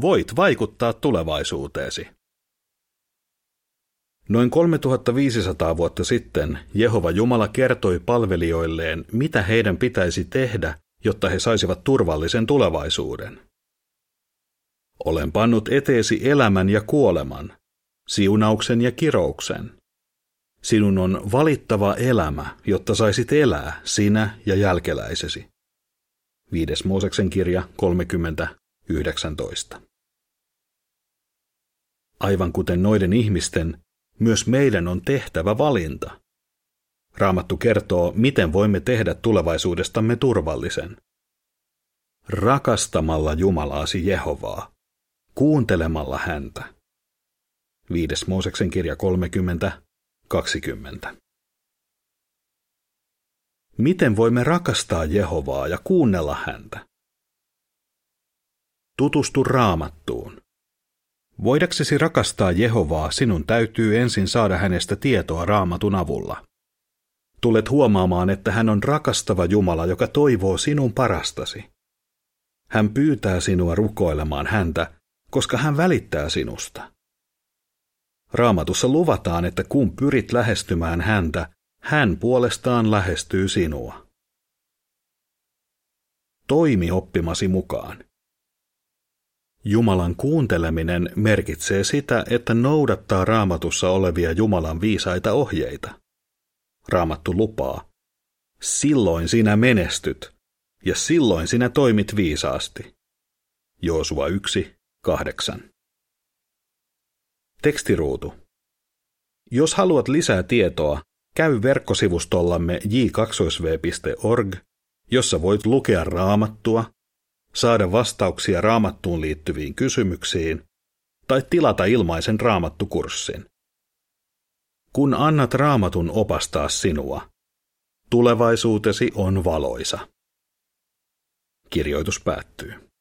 voit vaikuttaa tulevaisuuteesi. Noin 3500 vuotta sitten Jehova Jumala kertoi palvelijoilleen, mitä heidän pitäisi tehdä, jotta he saisivat turvallisen tulevaisuuden. Olen pannut eteesi elämän ja kuoleman, siunauksen ja kirouksen. Sinun on valittava elämä, jotta saisit elää, sinä ja jälkeläisesi. Viides Mooseksen kirja 30.19. Aivan kuten noiden ihmisten, myös meidän on tehtävä valinta. Raamattu kertoo, miten voimme tehdä tulevaisuudestamme turvallisen. Rakastamalla Jumalaasi Jehovaa, kuuntelemalla häntä. Viides Mooseksen kirja 30, 20. Miten voimme rakastaa Jehovaa ja kuunnella häntä? Tutustu raamattuun. Voidaksesi rakastaa Jehovaa, sinun täytyy ensin saada hänestä tietoa raamatun avulla. Tulet huomaamaan, että hän on rakastava Jumala, joka toivoo sinun parastasi. Hän pyytää sinua rukoilemaan häntä, koska hän välittää sinusta. Raamatussa luvataan, että kun pyrit lähestymään häntä, hän puolestaan lähestyy sinua. Toimi oppimasi mukaan. Jumalan kuunteleminen merkitsee sitä, että noudattaa raamatussa olevia Jumalan viisaita ohjeita. Raamattu lupaa. Silloin sinä menestyt, ja silloin sinä toimit viisaasti. Joosua 1, 8. Tekstiruutu. Jos haluat lisää tietoa, käy verkkosivustollamme j2v.org, jossa voit lukea raamattua, saada vastauksia raamattuun liittyviin kysymyksiin tai tilata ilmaisen raamattukurssin. Kun annat raamatun opastaa sinua, tulevaisuutesi on valoisa. Kirjoitus päättyy.